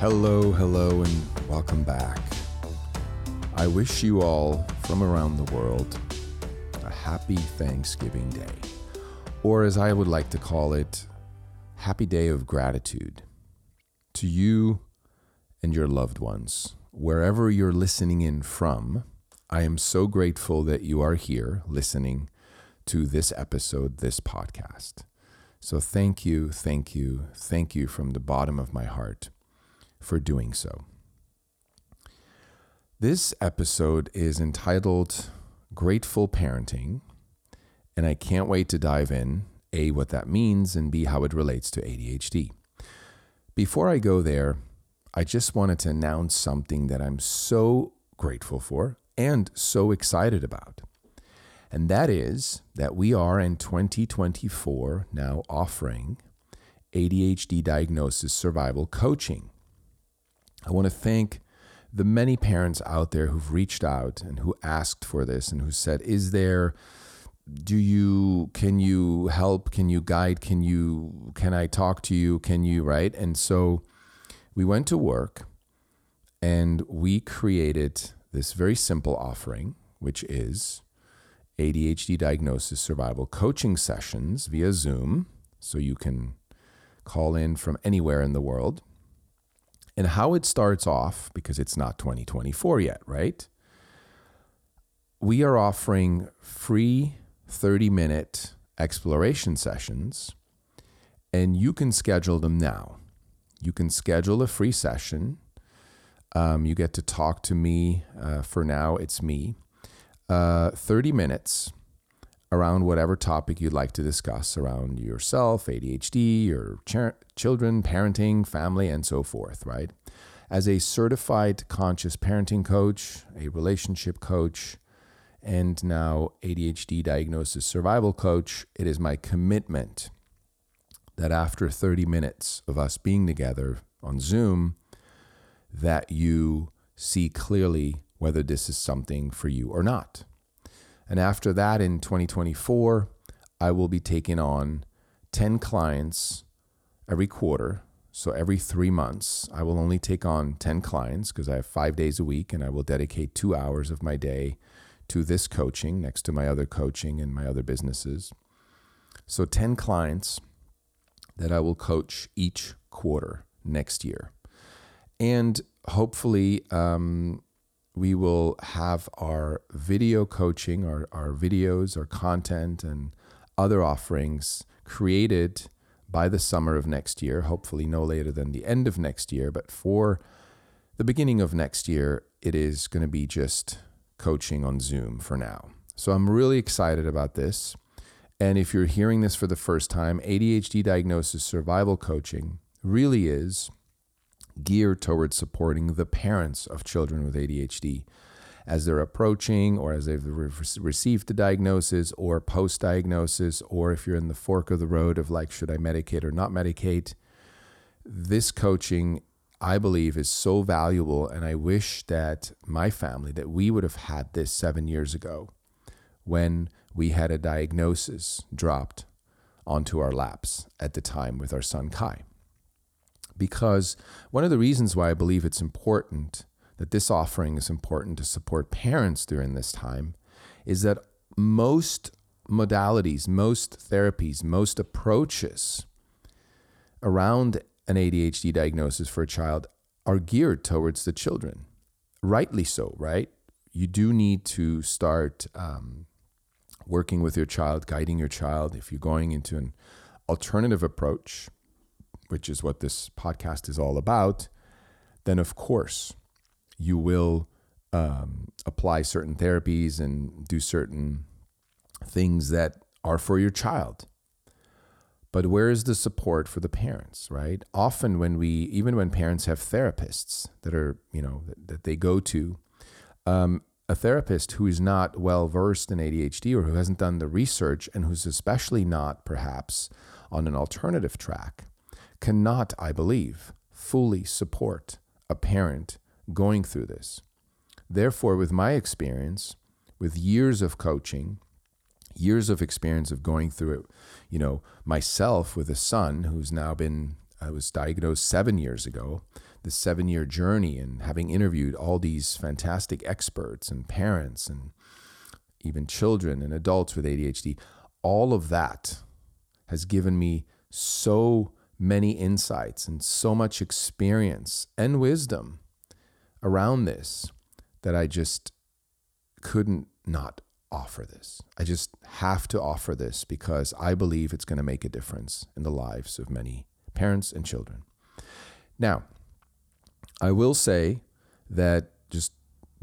Hello, hello, and welcome back. I wish you all from around the world a happy Thanksgiving Day, or as I would like to call it, Happy Day of Gratitude to you and your loved ones. Wherever you're listening in from, I am so grateful that you are here listening to this episode, this podcast. So thank you, thank you, thank you from the bottom of my heart for doing so. This episode is entitled Grateful Parenting, and I can't wait to dive in A, what that means, and B, how it relates to ADHD. Before I go there, I just wanted to announce something that I'm so grateful for and so excited about. And that is that we are in 2024 now offering ADHD diagnosis survival coaching. I want to thank the many parents out there who've reached out and who asked for this and who said, Is there, do you, can you help? Can you guide? Can you, can I talk to you? Can you, right? And so we went to work and we created this very simple offering, which is ADHD diagnosis survival coaching sessions via Zoom. So you can call in from anywhere in the world and how it starts off, because it's not 2024 yet, right? We are offering free 30 minute exploration sessions, and you can schedule them now. You can schedule a free session. Um, you get to talk to me. Uh, for now, it's me. Uh, 30 minutes around whatever topic you'd like to discuss around yourself, ADHD, your ch- children, parenting, family, and so forth, right? As a certified conscious parenting coach, a relationship coach, and now ADHD diagnosis survival coach, it is my commitment that after 30 minutes of us being together on Zoom, that you see clearly whether this is something for you or not. And after that, in 2024, I will be taking on 10 clients every quarter. So every three months, I will only take on 10 clients because I have five days a week and I will dedicate two hours of my day to this coaching next to my other coaching and my other businesses. So 10 clients that I will coach each quarter next year. And hopefully, um, we will have our video coaching, our, our videos, our content, and other offerings created by the summer of next year, hopefully no later than the end of next year. But for the beginning of next year, it is going to be just coaching on Zoom for now. So I'm really excited about this. And if you're hearing this for the first time, ADHD diagnosis survival coaching really is geared towards supporting the parents of children with ADHD as they're approaching or as they've re- received the diagnosis or post diagnosis, or if you're in the fork of the road of like, should I medicate or not medicate? This coaching, I believe, is so valuable. And I wish that my family, that we would have had this seven years ago when we had a diagnosis dropped onto our laps at the time with our son Kai because one of the reasons why I believe it's important that this offering is important to support parents during this time is that most modalities, most therapies, most approaches around an ADHD diagnosis for a child are geared towards the children. Rightly so, right? You do need to start um, working with your child, guiding your child. If you're going into an alternative approach, which is what this podcast is all about, then of course you will um, apply certain therapies and do certain things that are for your child. But where is the support for the parents, right? Often when we, even when parents have therapists that are, you know, that, that they go to, um, a therapist who is not well versed in ADHD or who hasn't done the research and who's especially not perhaps on an alternative track cannot, I believe, fully support a parent going through this. Therefore, with my experience, with years of coaching, years of experience of going through it, you know, myself with a son who's now been, I was diagnosed seven years ago, this seven year journey and having interviewed all these fantastic experts and parents and even children and adults with ADHD, all of that has given me so many insights and so much experience and wisdom around this that I just couldn't not offer this. I just have to offer this because I believe it's going to make a difference in the lives of many parents and children. Now, I will say that just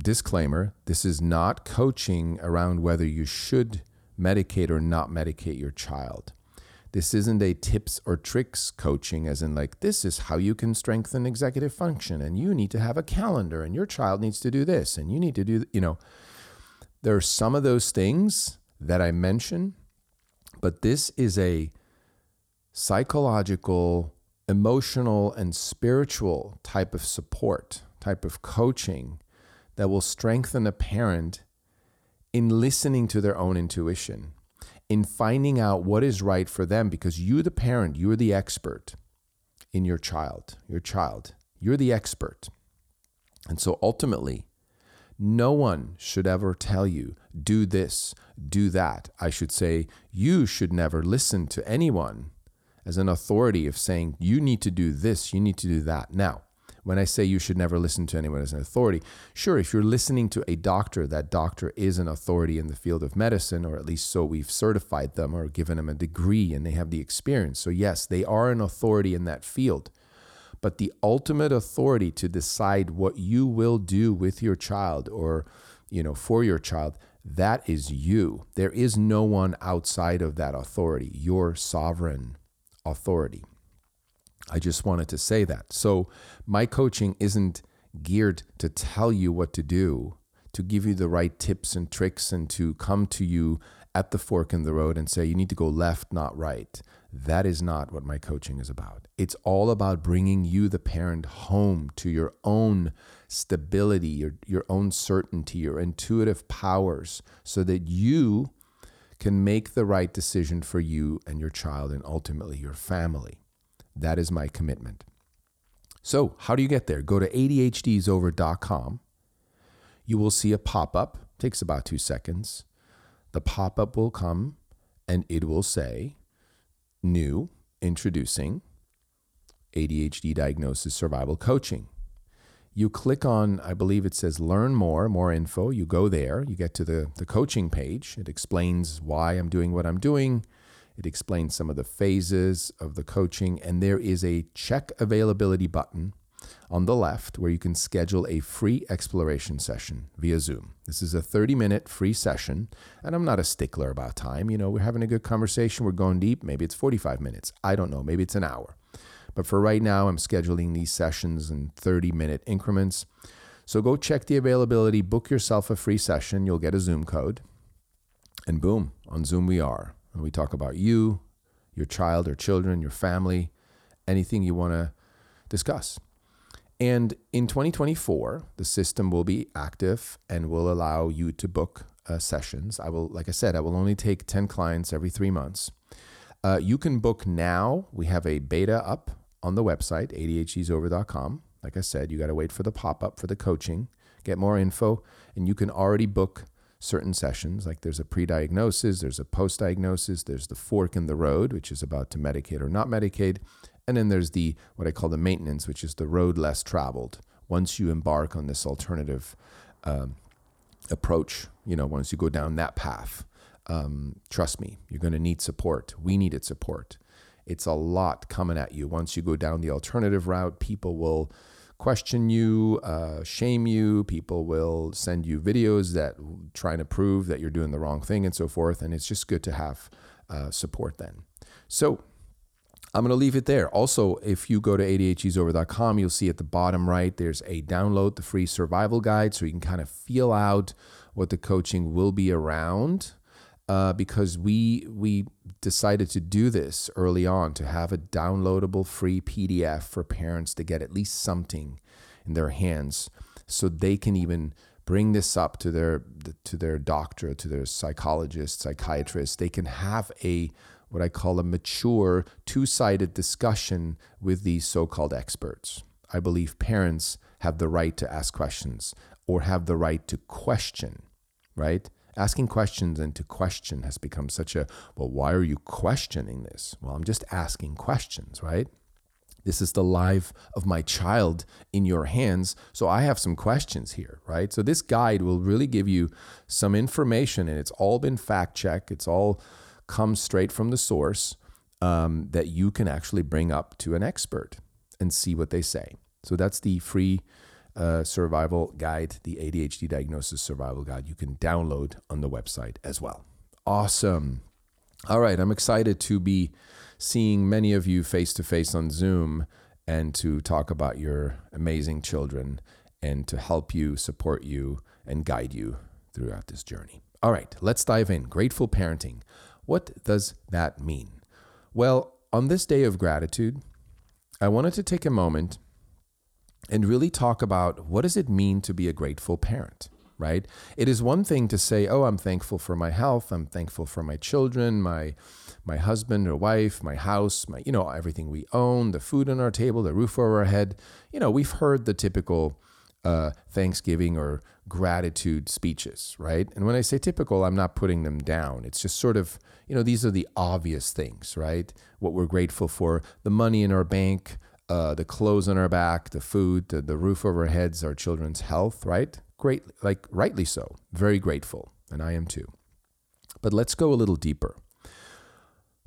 disclaimer this is not coaching around whether you should medicate or not medicate your child. This isn't a tips or tricks coaching, as in, like, this is how you can strengthen executive function, and you need to have a calendar, and your child needs to do this, and you need to do, you know, there are some of those things that I mention, but this is a psychological, emotional, and spiritual type of support, type of coaching that will strengthen a parent in listening to their own intuition in finding out what is right for them because you, the parent, you're the expert in your child, your child. You're the expert. And so ultimately, no one should ever tell you, do this, do that. I should say, you should never listen to anyone as an authority of saying, you need to do this, you need to do that. Now, when I say you should never listen to anyone as an authority, sure, if you're listening to a doctor, that doctor is an authority in the field of medicine, or at least so we've certified them or given them a degree and they have the experience. So, yes, they are an authority in that field. But the ultimate authority to decide what you will do with your child or, you know, for your child, that is you. There is no one outside of that authority, your sovereign authority. I just wanted to say that. So, my coaching isn't geared to tell you what to do, to give you the right tips and tricks, and to come to you at the fork in the road and say, you need to go left, not right. That is not what my coaching is about. It's all about bringing you, the parent, home to your own stability, your, your own certainty, your intuitive powers, so that you can make the right decision for you and your child and ultimately your family. That is my commitment. So, how do you get there? Go to ADHDisover.com. You will see a pop up, takes about two seconds. The pop up will come and it will say, New, introducing ADHD diagnosis survival coaching. You click on, I believe it says learn more, more info. You go there, you get to the, the coaching page. It explains why I'm doing what I'm doing it explains some of the phases of the coaching, and there is a check availability button on the left where you can schedule a free exploration session via Zoom. This is a 30 minute free session, and I'm not a stickler about time. You know, we're having a good conversation, we're going deep. Maybe it's 45 minutes. I don't know. Maybe it's an hour. But for right now, I'm scheduling these sessions in 30 minute increments. So go check the availability, book yourself a free session. You'll get a Zoom code. And boom, on Zoom we are. We talk about you, your child or children, your family, anything you want to discuss. And in 2024, the system will be active and will allow you to book uh, sessions. I will, like I said, I will only take 10 clients every three months. Uh, you can book now. We have a beta up on the website, ADHDisover.com. Like I said, you got to wait for the pop up for the coaching, get more info, and you can already book certain sessions. Like there's a pre diagnosis, there's a post diagnosis, there's the fork in the road, which is about to medicate or not medicate. And then there's the what I call the maintenance, which is the road less traveled. Once you embark on this alternative um, approach, you know, once you go down that path, um, trust me, you're going to need support. We needed support. It's a lot coming at you. Once you go down the alternative route, people will question you, uh, shame you. People will send you videos that trying to prove that you're doing the wrong thing and so forth. And it's just good to have uh, support then. So I'm going to leave it there. Also, if you go to ADHDisover.com, you'll see at the bottom right, there's a download the free survival guide so you can kind of feel out what the coaching will be around. Uh, because we we decided to do this early on to have a downloadable free PDF for parents to get at least something in their hands so they can even bring this up to their to their doctor, to their psychologist, psychiatrist. They can have a what I call a mature, two-sided discussion with these so-called experts. I believe parents have the right to ask questions or have the right to question, right? Asking questions and to question has become such a, well, why are you questioning this? Well, I'm just asking questions, right? This is the life of my child in your hands. So I have some questions here, right? So this guide will really give you some information, and it's all been fact checked. It's all come straight from the source um, that you can actually bring up to an expert and see what they say. So that's the free uh, survival guide, the ADHD diagnosis survival guide. You can download on the website as well. Awesome. All right, I'm excited to be seeing many of you face to face on Zoom and to talk about your amazing children and to help you, support you, and guide you throughout this journey. All right, let's dive in. Grateful parenting. What does that mean? Well, on this day of gratitude, I wanted to take a moment and really talk about what does it mean to be a grateful parent? right? It is one thing to say, "Oh, I'm thankful for my health. I'm thankful for my children, my my husband or wife, my house, my you know everything we own, the food on our table, the roof over our head." You know, we've heard the typical uh, Thanksgiving or gratitude speeches, right? And when I say typical, I'm not putting them down. It's just sort of you know these are the obvious things, right? What we're grateful for: the money in our bank. Uh, the clothes on our back, the food, the, the roof over our heads, our children's health, right? great, like rightly so, very grateful, and I am too. But let's go a little deeper.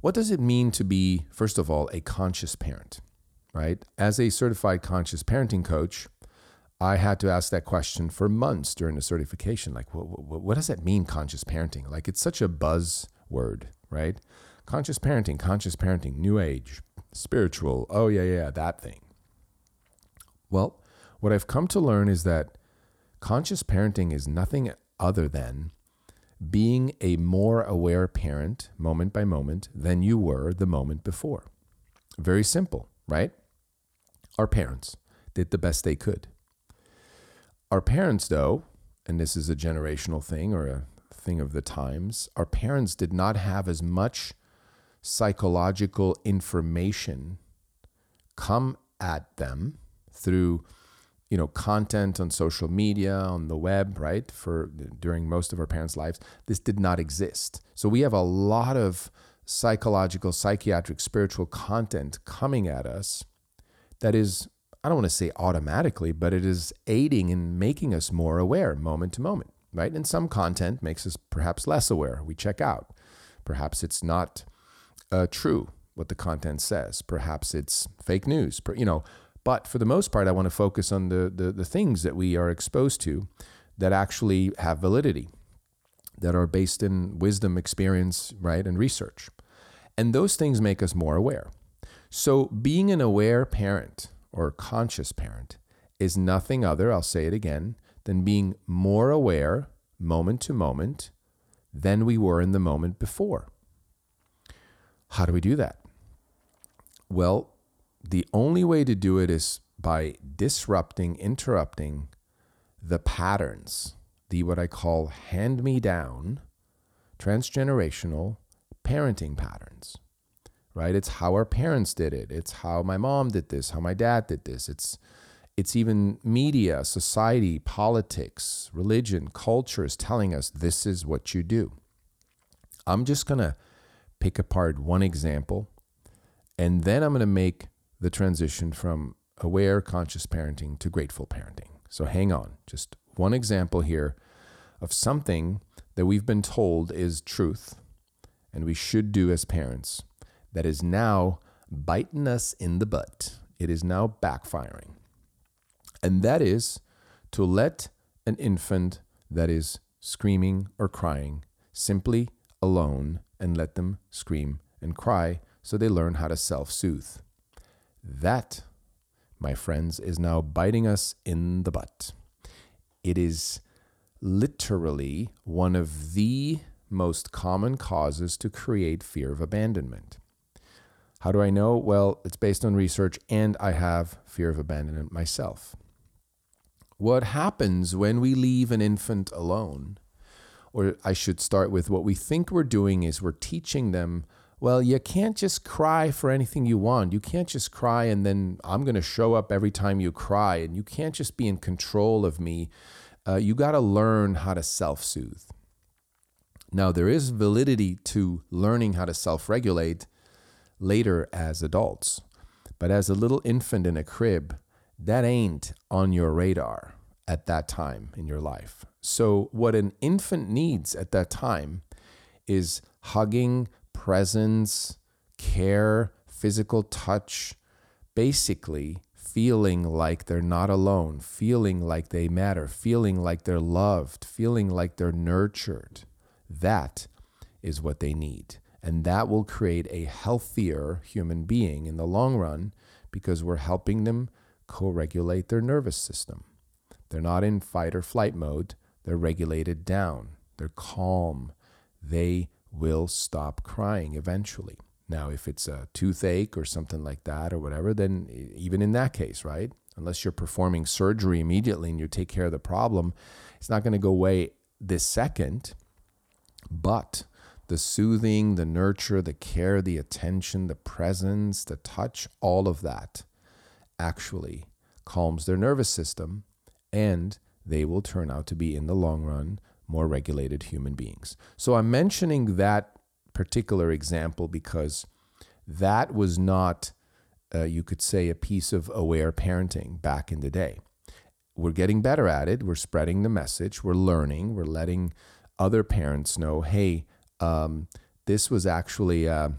What does it mean to be, first of all, a conscious parent, right? As a certified conscious parenting coach, I had to ask that question for months during the certification. Like, what, what, what does that mean, conscious parenting? Like, it's such a buzz word, right? Conscious parenting, conscious parenting, new age, spiritual. Oh, yeah, yeah, that thing. Well, what I've come to learn is that Conscious parenting is nothing other than being a more aware parent moment by moment than you were the moment before. Very simple, right? Our parents did the best they could. Our parents, though, and this is a generational thing or a thing of the times, our parents did not have as much psychological information come at them through you know content on social media on the web right for during most of our parents lives. This did not exist. So we have a lot of psychological psychiatric spiritual content coming at us that is i don't want to say automatically but it is aiding in making us more aware moment to moment right? And some content makes us perhaps less aware. We check out. Perhaps it's not uh, true what the content says perhaps it's fake news you know but for the most part, I want to focus on the, the, the things that we are exposed to that actually have validity, that are based in wisdom, experience, right, and research. And those things make us more aware. So being an aware parent or conscious parent is nothing other, I'll say it again, than being more aware moment to moment than we were in the moment before. How do we do that? Well, the only way to do it is by disrupting, interrupting the patterns, the what I call hand me down, transgenerational parenting patterns. Right? It's how our parents did it. It's how my mom did this, how my dad did this. It's it's even media, society, politics, religion, culture is telling us this is what you do. I'm just going to pick apart one example and then I'm going to make the transition from aware conscious parenting to grateful parenting. So hang on, just one example here of something that we've been told is truth and we should do as parents that is now biting us in the butt. It is now backfiring. And that is to let an infant that is screaming or crying simply alone and let them scream and cry so they learn how to self soothe. That, my friends, is now biting us in the butt. It is literally one of the most common causes to create fear of abandonment. How do I know? Well, it's based on research, and I have fear of abandonment myself. What happens when we leave an infant alone? Or I should start with what we think we're doing is we're teaching them, well, you can't just cry for anything you want. You can't just cry and then I'm going to show up every time you cry. And you can't just be in control of me. Uh, you got to learn how to self soothe. Now, there is validity to learning how to self regulate later as adults. But as a little infant in a crib, that ain't on your radar at that time in your life. So, what an infant needs at that time is hugging, presence, care, physical touch, basically feeling like they're not alone, feeling like they matter, feeling like they're loved, feeling like they're nurtured. That is what they need. And that will create a healthier human being in the long run because we're helping them co regulate their nervous system. They're not in fight or flight mode, they're regulated down, they're calm. They will stop crying eventually. Now, if it's a toothache or something like that or whatever, then even in that case, right? Unless you're performing surgery immediately and you take care of the problem, it's not going to go away this second. But the soothing, the nurture, the care, the attention, the presence, the touch, all of that actually calms their nervous system and they will turn out to be, in the long run, more regulated human beings. So I'm mentioning that particular example because that was not, uh, you could say, a piece of aware parenting back in the day. We're getting better at it. We're spreading the message. We're learning. We're letting other parents know hey, um, this was actually uh,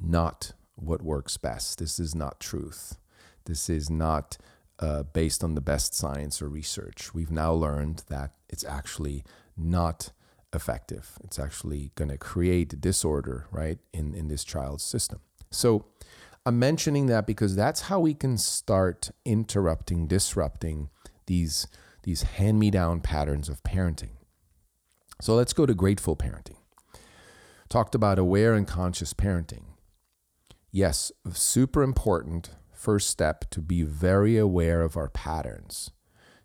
not what works best. This is not truth. This is not uh, based on the best science or research. We've now learned that it's actually not effective. It's actually going to create disorder, right, in, in this child's system. So I'm mentioning that because that's how we can start interrupting, disrupting these, these hand me down patterns of parenting. So let's go to grateful parenting. Talked about aware and conscious parenting. Yes, super important first step to be very aware of our patterns,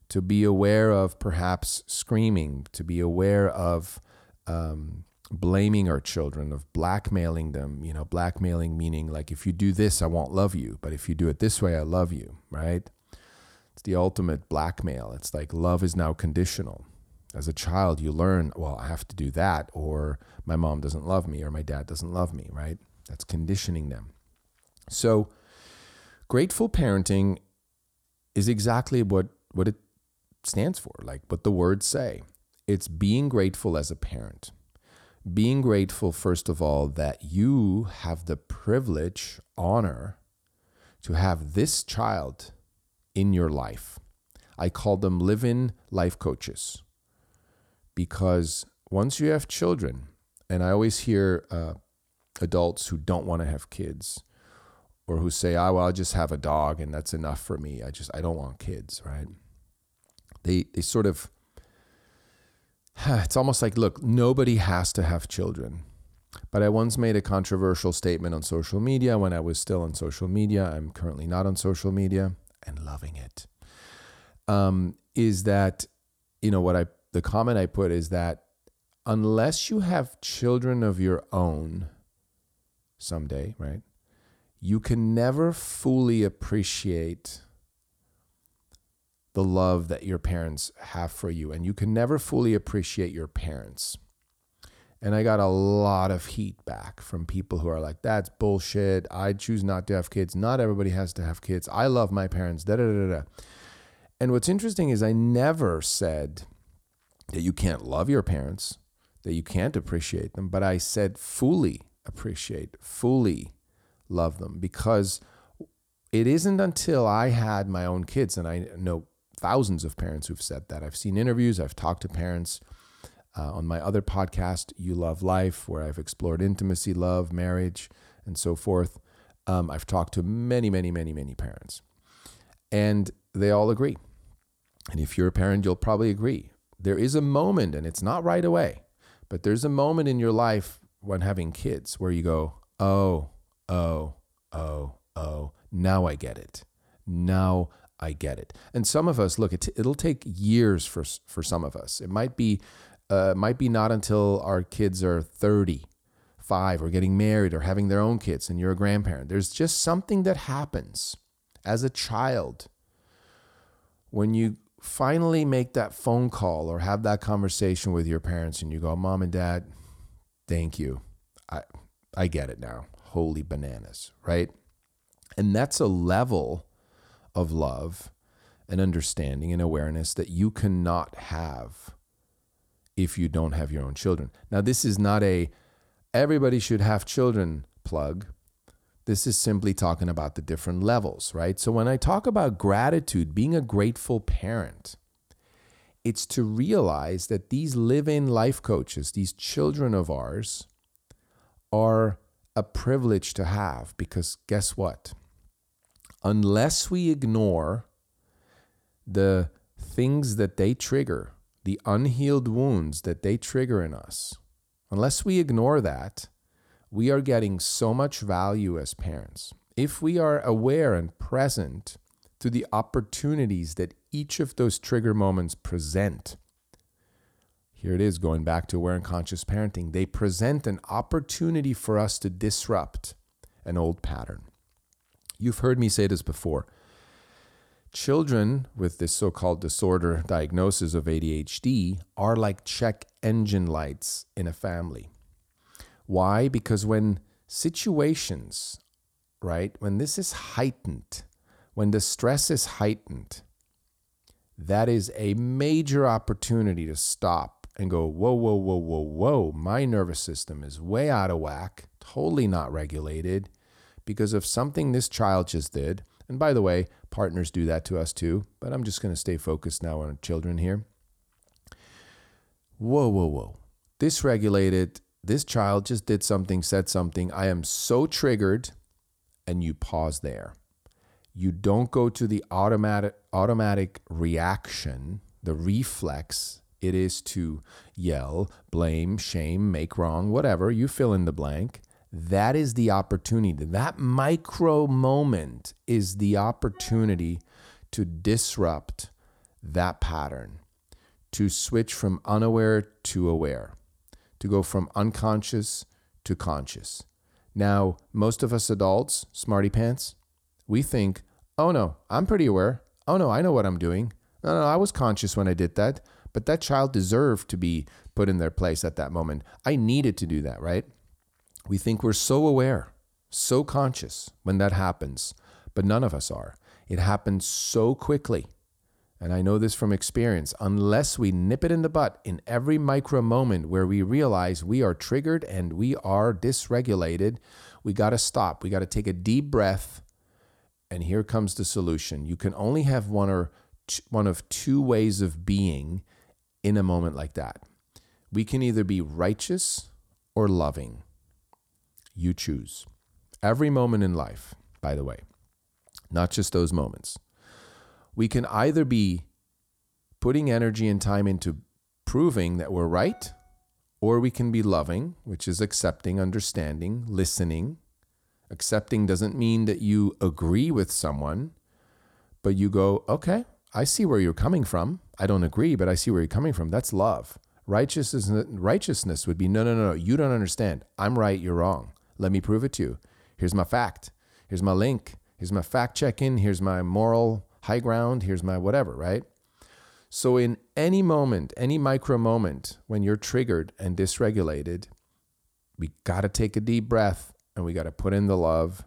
to be aware of perhaps screaming, to be aware of um, blaming our children, of blackmailing them. You know, blackmailing meaning like, if you do this, I won't love you, but if you do it this way, I love you, right? It's the ultimate blackmail. It's like love is now conditional. As a child, you learn, well, I have to do that, or my mom doesn't love me, or my dad doesn't love me, right? That's conditioning them. So, grateful parenting is exactly what, what it stands for, like what the words say. It's being grateful as a parent. Being grateful, first of all, that you have the privilege, honor to have this child in your life. I call them live in life coaches because once you have children, and I always hear uh, adults who don't want to have kids or who say, "Oh, well, I'll just have a dog and that's enough for me. I just I don't want kids." Right? They they sort of it's almost like, look, nobody has to have children. But I once made a controversial statement on social media when I was still on social media. I'm currently not on social media and loving it. Um, is that, you know, what I, the comment I put is that unless you have children of your own someday, right? You can never fully appreciate the love that your parents have for you, and you can never fully appreciate your parents. And I got a lot of heat back from people who are like, that's bullshit. I choose not to have kids. Not everybody has to have kids. I love my parents. Da da da da. And what's interesting is I never said that you can't love your parents, that you can't appreciate them, but I said fully appreciate, fully love them because it isn't until I had my own kids, and I know thousands of parents who've said that. I've seen interviews, I've talked to parents uh, on my other podcast, You Love Life, where I've explored intimacy, love, marriage, and so forth. Um, I've talked to many, many, many, many parents, and they all agree. And if you're a parent, you'll probably agree. There is a moment, and it's not right away, but there's a moment in your life when having kids where you go, oh, oh, oh, oh, now I get it. Now I get it. And some of us, look, it, it'll take years for for some of us. It might be, uh, might be not until our kids are thirty, five, or getting married, or having their own kids, and you're a grandparent. There's just something that happens as a child when you finally make that phone call or have that conversation with your parents, and you go, "Mom and Dad, thank you. I I get it now. Holy bananas, right?" And that's a level of love and understanding and awareness that you cannot have if you don't have your own children. Now, this is not a everybody should have children plug. This is simply talking about the different levels, right? So, when I talk about gratitude, being a grateful parent, it's to realize that these live in life coaches, these children of ours, are a privilege to have because guess what? unless we ignore the things that they trigger, the unhealed wounds that they trigger in us, unless we ignore that, we are getting so much value as parents. If we are aware and present to the opportunities that each of those trigger moments present, here it is going back to aware and conscious parenting. They present an opportunity for us to disrupt an old pattern. You've heard me say this before. Children with this so called disorder diagnosis of ADHD are like check engine lights in a family. Why? Because when situations, right, when this is heightened, when the stress is heightened, that is a major opportunity to stop and go, whoa, whoa, whoa, whoa, whoa, my nervous system is way out of whack, totally not regulated because of something this child just did. And by the way, partners do that to us too, but I'm just going to stay focused now on children here. Whoa, whoa, whoa. Dysregulated. This child just did something, said something. I am so triggered. And you pause there. You don't go to the automatic automatic reaction, the reflex. It is to yell, blame, shame, make wrong, whatever. You fill in the blank. That is the opportunity. That micro moment is the opportunity to disrupt that pattern, to switch from unaware to aware, to go from unconscious to conscious. Now, most of us adults, smarty pants, we think, oh no, I'm pretty aware. Oh no, I know what I'm doing. No, no, I was conscious when I did that, but that child deserved to be put in their place at that moment. I needed to do that, right? We think we're so aware, so conscious when that happens, but none of us are. It happens so quickly. And I know this from experience. Unless we nip it in the butt in every micro moment where we realize we are triggered and we are dysregulated, we got to stop. We got to take a deep breath. And here comes the solution. You can only have one or t- one of two ways of being in a moment like that. We can either be righteous or loving you choose. Every moment in life, by the way, not just those moments. We can either be putting energy and time into proving that we're right, or we can be loving, which is accepting, understanding, listening. Accepting doesn't mean that you agree with someone, but you go, okay, I see where you're coming from. I don't agree, but I see where you're coming from. That's love. Righteousness, righteousness would be, no, no, no, no, you don't understand. I'm right, you're wrong. Let me prove it to you. Here's my fact. Here's my link. Here's my fact check in. Here's my moral high ground. Here's my whatever, right? So, in any moment, any micro moment when you're triggered and dysregulated, we got to take a deep breath and we got to put in the love.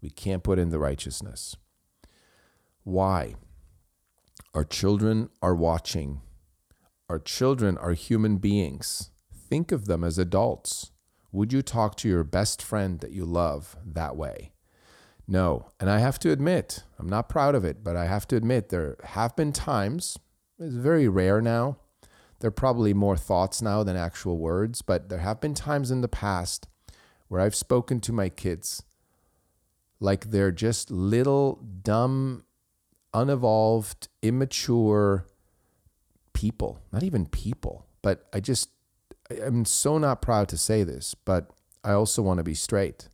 We can't put in the righteousness. Why? Our children are watching. Our children are human beings. Think of them as adults. Would you talk to your best friend that you love that way? No. And I have to admit, I'm not proud of it, but I have to admit there have been times, it's very rare now. There are probably more thoughts now than actual words, but there have been times in the past where I've spoken to my kids like they're just little, dumb, unevolved, immature people. Not even people, but I just, I'm so not proud to say this, but I also want to be straight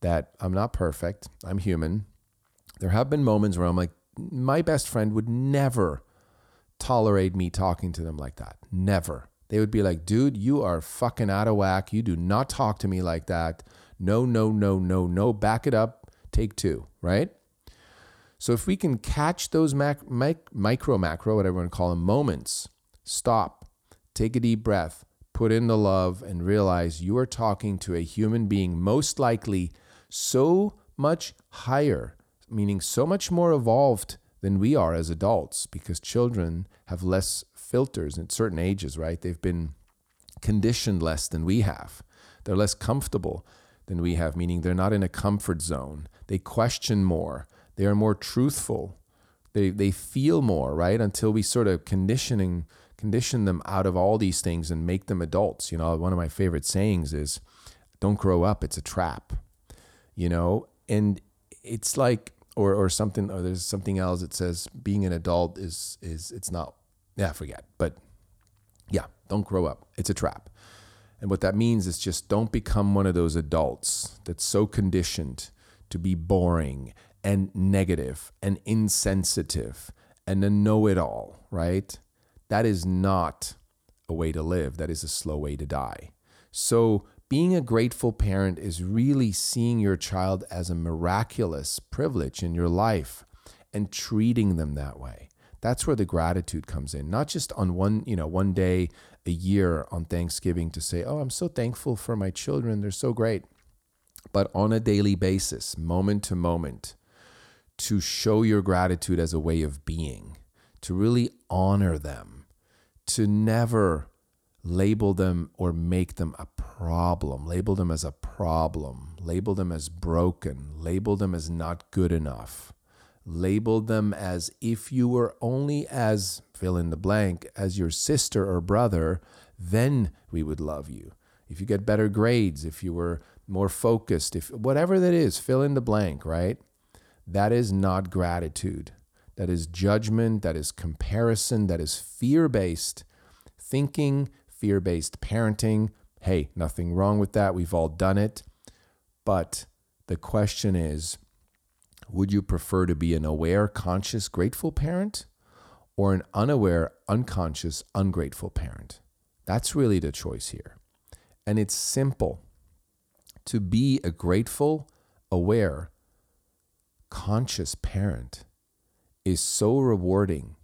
that I'm not perfect. I'm human. There have been moments where I'm like, my best friend would never tolerate me talking to them like that. Never. They would be like, dude, you are fucking out of whack. You do not talk to me like that. No, no, no, no, no. Back it up take two, right? So if we can catch those mac, mic, micro, macro, whatever you want to call them, moments, stop, take a deep breath, put in the love, and realize you are talking to a human being, most likely so much higher, meaning so much more evolved than we are as adults, because children have less filters at certain ages, right? They've been conditioned less than we have. They're less comfortable than we have, meaning they're not in a comfort zone. They question more. They are more truthful. They, they feel more, right? Until we sort of conditioning condition them out of all these things and make them adults. You know, one of my favorite sayings is, "Don't grow up; it's a trap." You know, and it's like, or or something, or there's something else that says being an adult is is it's not. Yeah, forget. But yeah, don't grow up; it's a trap. And what that means is just don't become one of those adults that's so conditioned to be boring and negative and insensitive and a know it all, right? That is not a way to live. That is a slow way to die. So, being a grateful parent is really seeing your child as a miraculous privilege in your life and treating them that way. That's where the gratitude comes in. Not just on one, you know, one day a year on Thanksgiving to say, "Oh, I'm so thankful for my children. They're so great." but on a daily basis, moment to moment, to show your gratitude as a way of being, to really honor them, to never label them or make them a problem, label them as a problem, label them as broken, label them as not good enough, label them as if you were only as fill in the blank as your sister or brother, then we would love you. If you get better grades, if you were more focused, if whatever that is, fill in the blank, right? That is not gratitude. That is judgment, that is comparison, that is fear-based thinking, fear-based parenting. Hey, nothing wrong with that. We've all done it. But the question is, would you prefer to be an aware, conscious, grateful parent or an unaware, unconscious, ungrateful parent? That's really the choice here. And it's simple to be a grateful, aware, conscious parent is so rewarding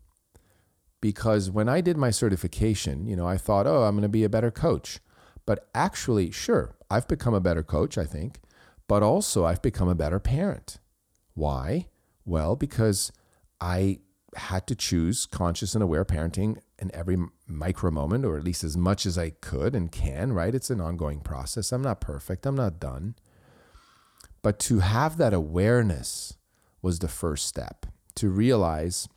because when I did my certification, you know, I thought, oh, I'm going to be a better coach. But actually, sure, I've become a better coach, I think, but also I've become a better parent. Why? Well, because I had to choose conscious and aware parenting in every micro moment, or at least as much as I could and can, right? It's an ongoing process. I'm not perfect, I'm not done. But to have that awareness was the first step to realize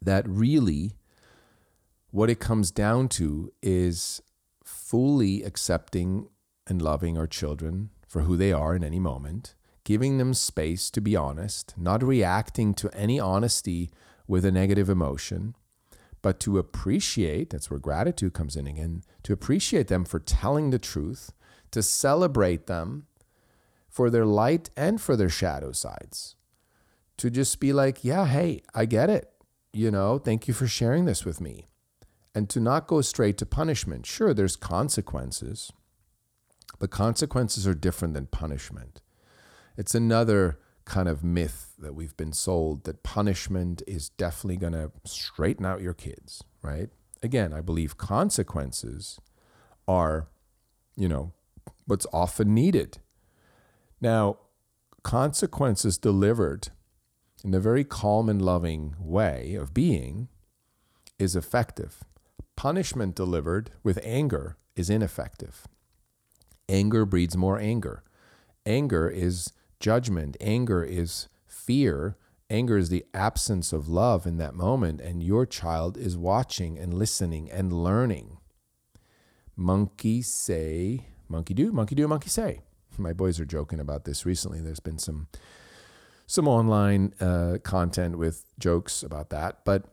that really what it comes down to is fully accepting and loving our children for who they are in any moment, giving them space to be honest, not reacting to any honesty with a negative emotion, but to appreciate that's where gratitude comes in again to appreciate them for telling the truth, to celebrate them for their light and for their shadow sides, to just be like, yeah, hey, I get it. You know, thank you for sharing this with me. And to not go straight to punishment. Sure, there's consequences, but consequences are different than punishment. It's another kind of myth that we've been sold that punishment is definitely going to straighten out your kids, right? Again, I believe consequences are, you know, what's often needed. Now, consequences delivered in a very calm and loving way of being is effective. Punishment delivered with anger is ineffective. Anger breeds more anger. Anger is judgment. Anger is fear. Anger is the absence of love in that moment, and your child is watching and listening and learning. Monkey say, monkey do, monkey do, monkey say. My boys are joking about this recently. There's been some some online uh, content with jokes about that, but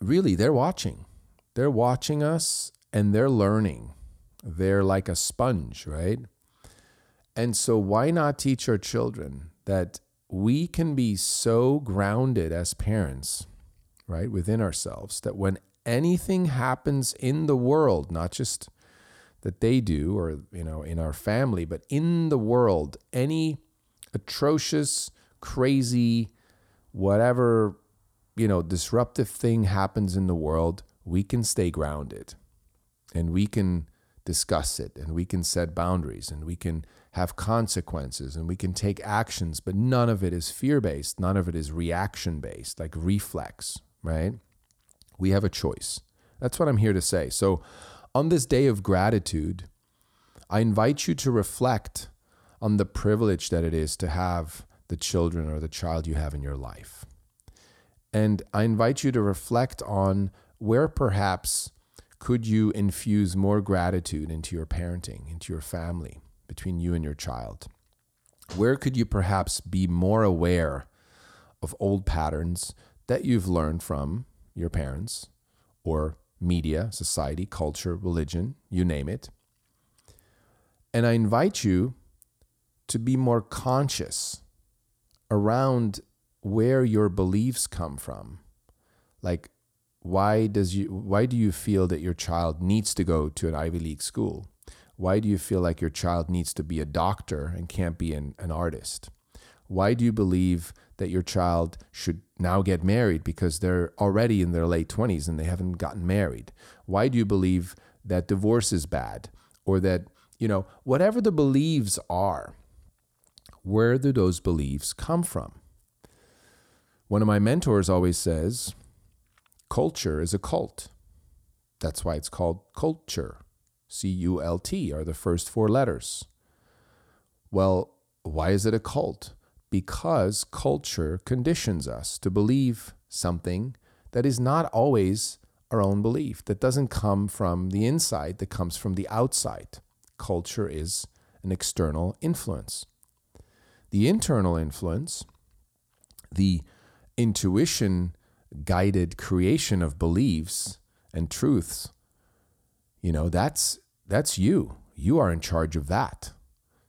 really, they're watching. They're watching us and they're learning. They're like a sponge, right? And so, why not teach our children that we can be so grounded as parents, right, within ourselves, that when anything happens in the world, not just that they do or, you know, in our family, but in the world, any atrocious, crazy, whatever, you know, disruptive thing happens in the world, we can stay grounded and we can discuss it and we can set boundaries and we can have consequences and we can take actions, but none of it is fear based. None of it is reaction based, like reflex, right? We have a choice. That's what I'm here to say. So, on this day of gratitude, I invite you to reflect on the privilege that it is to have the children or the child you have in your life. And I invite you to reflect on where perhaps could you infuse more gratitude into your parenting, into your family, between you and your child? Where could you perhaps be more aware of old patterns that you've learned from your parents or media, society, culture, religion, you name it? And I invite you to be more conscious around where your beliefs come from. Like why does you why do you feel that your child needs to go to an Ivy League school? Why do you feel like your child needs to be a doctor and can't be an, an artist? Why do you believe that your child should now get married because they're already in their late 20s and they haven't gotten married? Why do you believe that divorce is bad or that, you know, whatever the beliefs are, where do those beliefs come from? One of my mentors always says, culture is a cult. That's why it's called culture. C U L T are the first four letters. Well, why is it a cult? Because culture conditions us to believe something that is not always our own belief, that doesn't come from the inside, that comes from the outside. Culture is an external influence. The internal influence, the intuition guided creation of beliefs and truths, you know, that's that's you. You are in charge of that.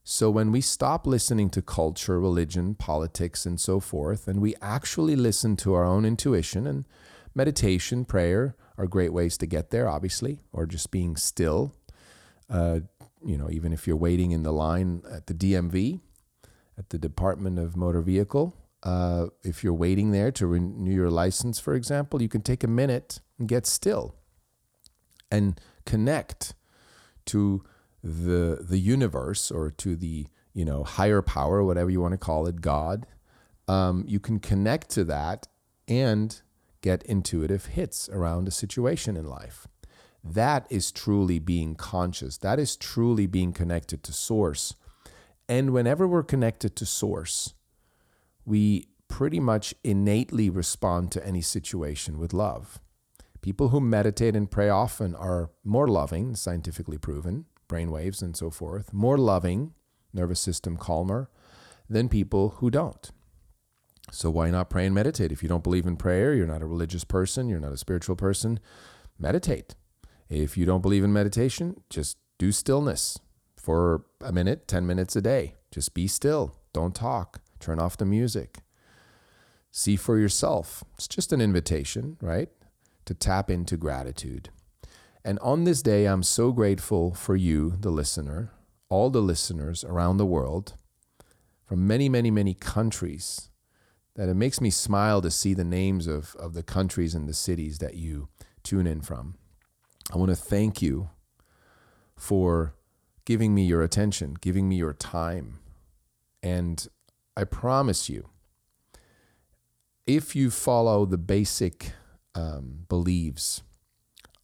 So when we stop listening to culture, religion, politics, and so forth, and we actually listen to our own intuition and meditation, prayer are great ways to get there, obviously, or just being still. Uh, you know, even if you're waiting in the line at the DMV, at the Department of Motor Vehicle, uh, if you're waiting there to renew your license, for example, you can take a minute and get still and connect to the the universe or to the you know higher power, whatever you want to call it, God. Um, you can connect to that and get intuitive hits around a situation in life. That is truly being conscious. That is truly being connected to source. And whenever we're connected to source, we pretty much innately respond to any situation with love. People who meditate and pray often are more loving, scientifically proven, brain waves and so forth, more loving, nervous system calmer, than people who don't. So why not pray and meditate? If you don't believe in prayer, you're not a religious person, you're not a spiritual person, meditate. If you don't believe in meditation, just do stillness for a minute, 10 minutes a day. Just be still, don't talk. Turn off the music. See for yourself. It's just an invitation, right? To tap into gratitude. And on this day, I'm so grateful for you, the listener, all the listeners around the world from many, many, many countries that it makes me smile to see the names of, of the countries and the cities that you tune in from. I want to thank you for giving me your attention, giving me your time. And I promise you, if you follow the basic um, beliefs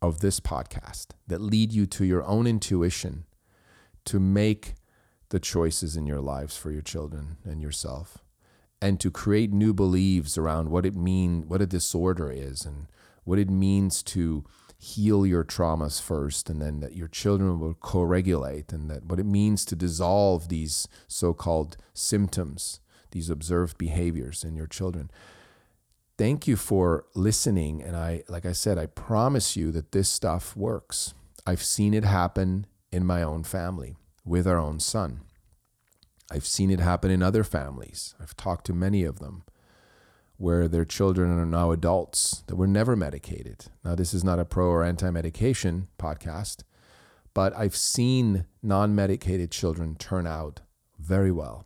of this podcast that lead you to your own intuition to make the choices in your lives for your children and yourself, and to create new beliefs around what it mean, what a disorder is, and what it means to heal your traumas first and then that your children will co-regulate and that what it means to dissolve these so-called symptoms these observed behaviors in your children. Thank you for listening and i like i said i promise you that this stuff works. I've seen it happen in my own family with our own son. I've seen it happen in other families. I've talked to many of them where their children are now adults that were never medicated. Now, this is not a pro or anti medication podcast, but I've seen non medicated children turn out very well.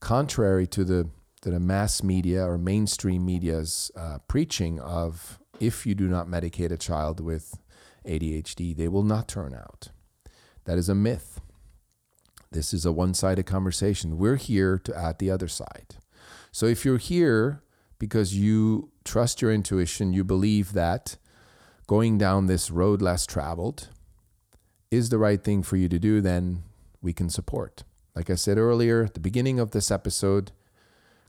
Contrary to the, to the mass media or mainstream media's uh, preaching of if you do not medicate a child with ADHD, they will not turn out. That is a myth. This is a one sided conversation. We're here to add the other side. So if you're here because you trust your intuition, you believe that going down this road less traveled is the right thing for you to do, then we can support. Like I said earlier, at the beginning of this episode,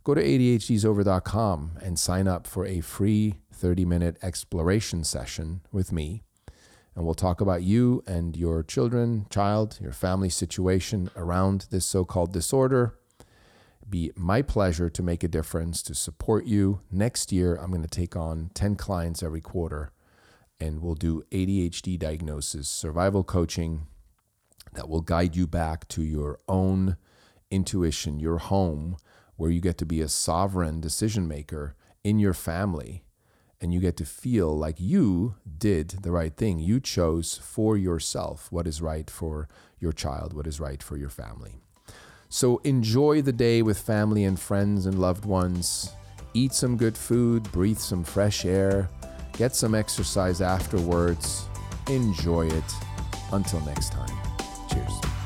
go to ADHDisover.com and sign up for a free 30 minute exploration session with me. And we'll talk about you and your children, child, your family situation around this so called disorder be my pleasure to make a difference, to support you. Next year, I'm going to take on 10 clients every quarter, and we'll do ADHD diagnosis, survival coaching that will guide you back to your own intuition, your home, where you get to be a sovereign decision maker in your family. And you get to feel like you did the right thing. You chose for yourself what is right for your child, what is right for your family. So enjoy the day with family and friends and loved ones. Eat some good food, breathe some fresh air, get some exercise afterwards. Enjoy it. Until next time, cheers.